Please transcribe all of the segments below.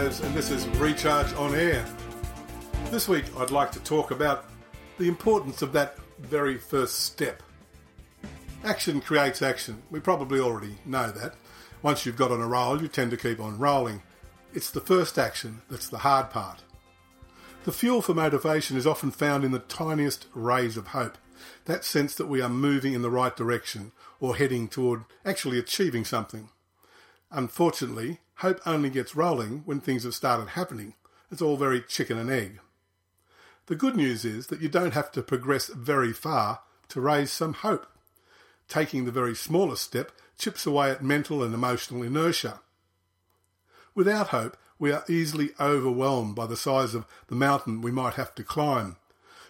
Hargraves, and this is Recharge on Air. This week, I'd like to talk about the importance of that very first step. Action creates action. We probably already know that. Once you've got on a roll, you tend to keep on rolling. It's the first action that's the hard part. The fuel for motivation is often found in the tiniest rays of hope, that sense that we are moving in the right direction or heading toward actually achieving something. Unfortunately, hope only gets rolling when things have started happening. It's all very chicken and egg. The good news is that you don't have to progress very far to raise some hope. Taking the very smallest step chips away at mental and emotional inertia. Without hope, we are easily overwhelmed by the size of the mountain we might have to climb.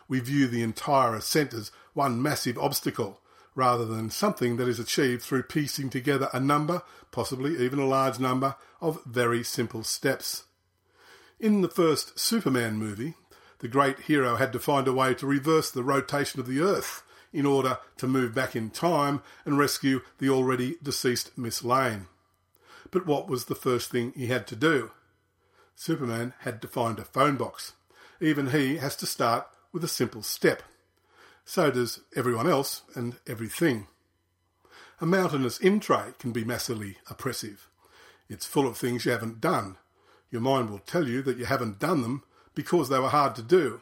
We view the entire ascent as one massive obstacle, rather than something that is achieved through piecing together a number, possibly even a large number, of very simple steps. In the first Superman movie, the great hero had to find a way to reverse the rotation of the Earth in order to move back in time and rescue the already deceased Miss Lane. But what was the first thing he had to do? Superman had to find a phone box. Even he has to start with a simple step. So does everyone else and everything. A mountainous in tray can be massively oppressive. It's full of things you haven't done. Your mind will tell you that you haven't done them because they were hard to do.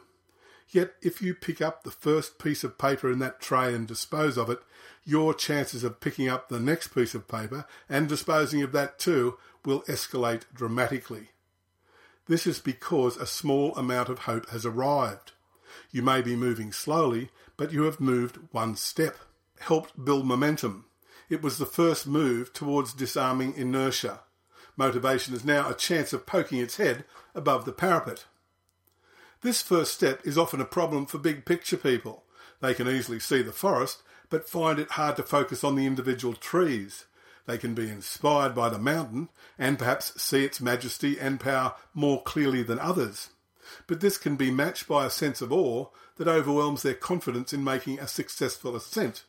Yet, if you pick up the first piece of paper in that tray and dispose of it, your chances of picking up the next piece of paper and disposing of that too will escalate dramatically. This is because a small amount of hope has arrived. You may be moving slowly, but you have moved one step. Helped build momentum. It was the first move towards disarming inertia. Motivation is now a chance of poking its head above the parapet. This first step is often a problem for big picture people. They can easily see the forest, but find it hard to focus on the individual trees. They can be inspired by the mountain and perhaps see its majesty and power more clearly than others. But this can be matched by a sense of awe that overwhelms their confidence in making a successful ascent.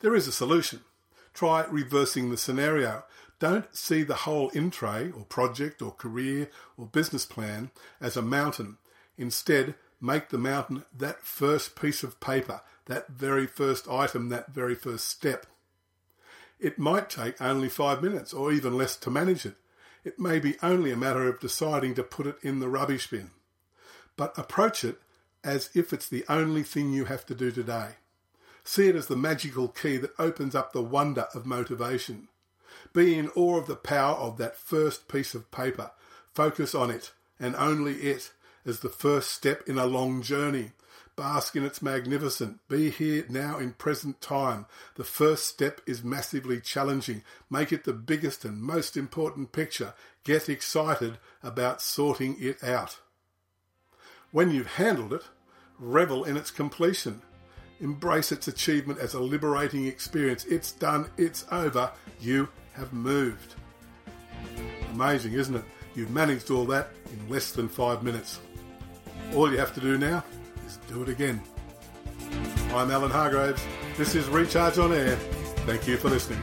There is a solution. Try reversing the scenario. Don't see the whole intray or project or career or business plan as a mountain Instead, make the mountain that first piece of paper, that very first item, that very first step. It might take only five minutes or even less to manage it. It may be only a matter of deciding to put it in the rubbish bin. But approach it as if it's the only thing you have to do today. See it as the magical key that opens up the wonder of motivation. Be in awe of the power of that first piece of paper. Focus on it and only it as the first step in a long journey. Bask in its magnificent. Be here now in present time. The first step is massively challenging. Make it the biggest and most important picture. Get excited about sorting it out. When you've handled it, revel in its completion. Embrace its achievement as a liberating experience. It's done, it's over, you have moved. Amazing, isn't it? You've managed all that in less than five minutes. All you have to do now do it again. I'm Alan Hargraves. This is Recharge on Air. Thank you for listening.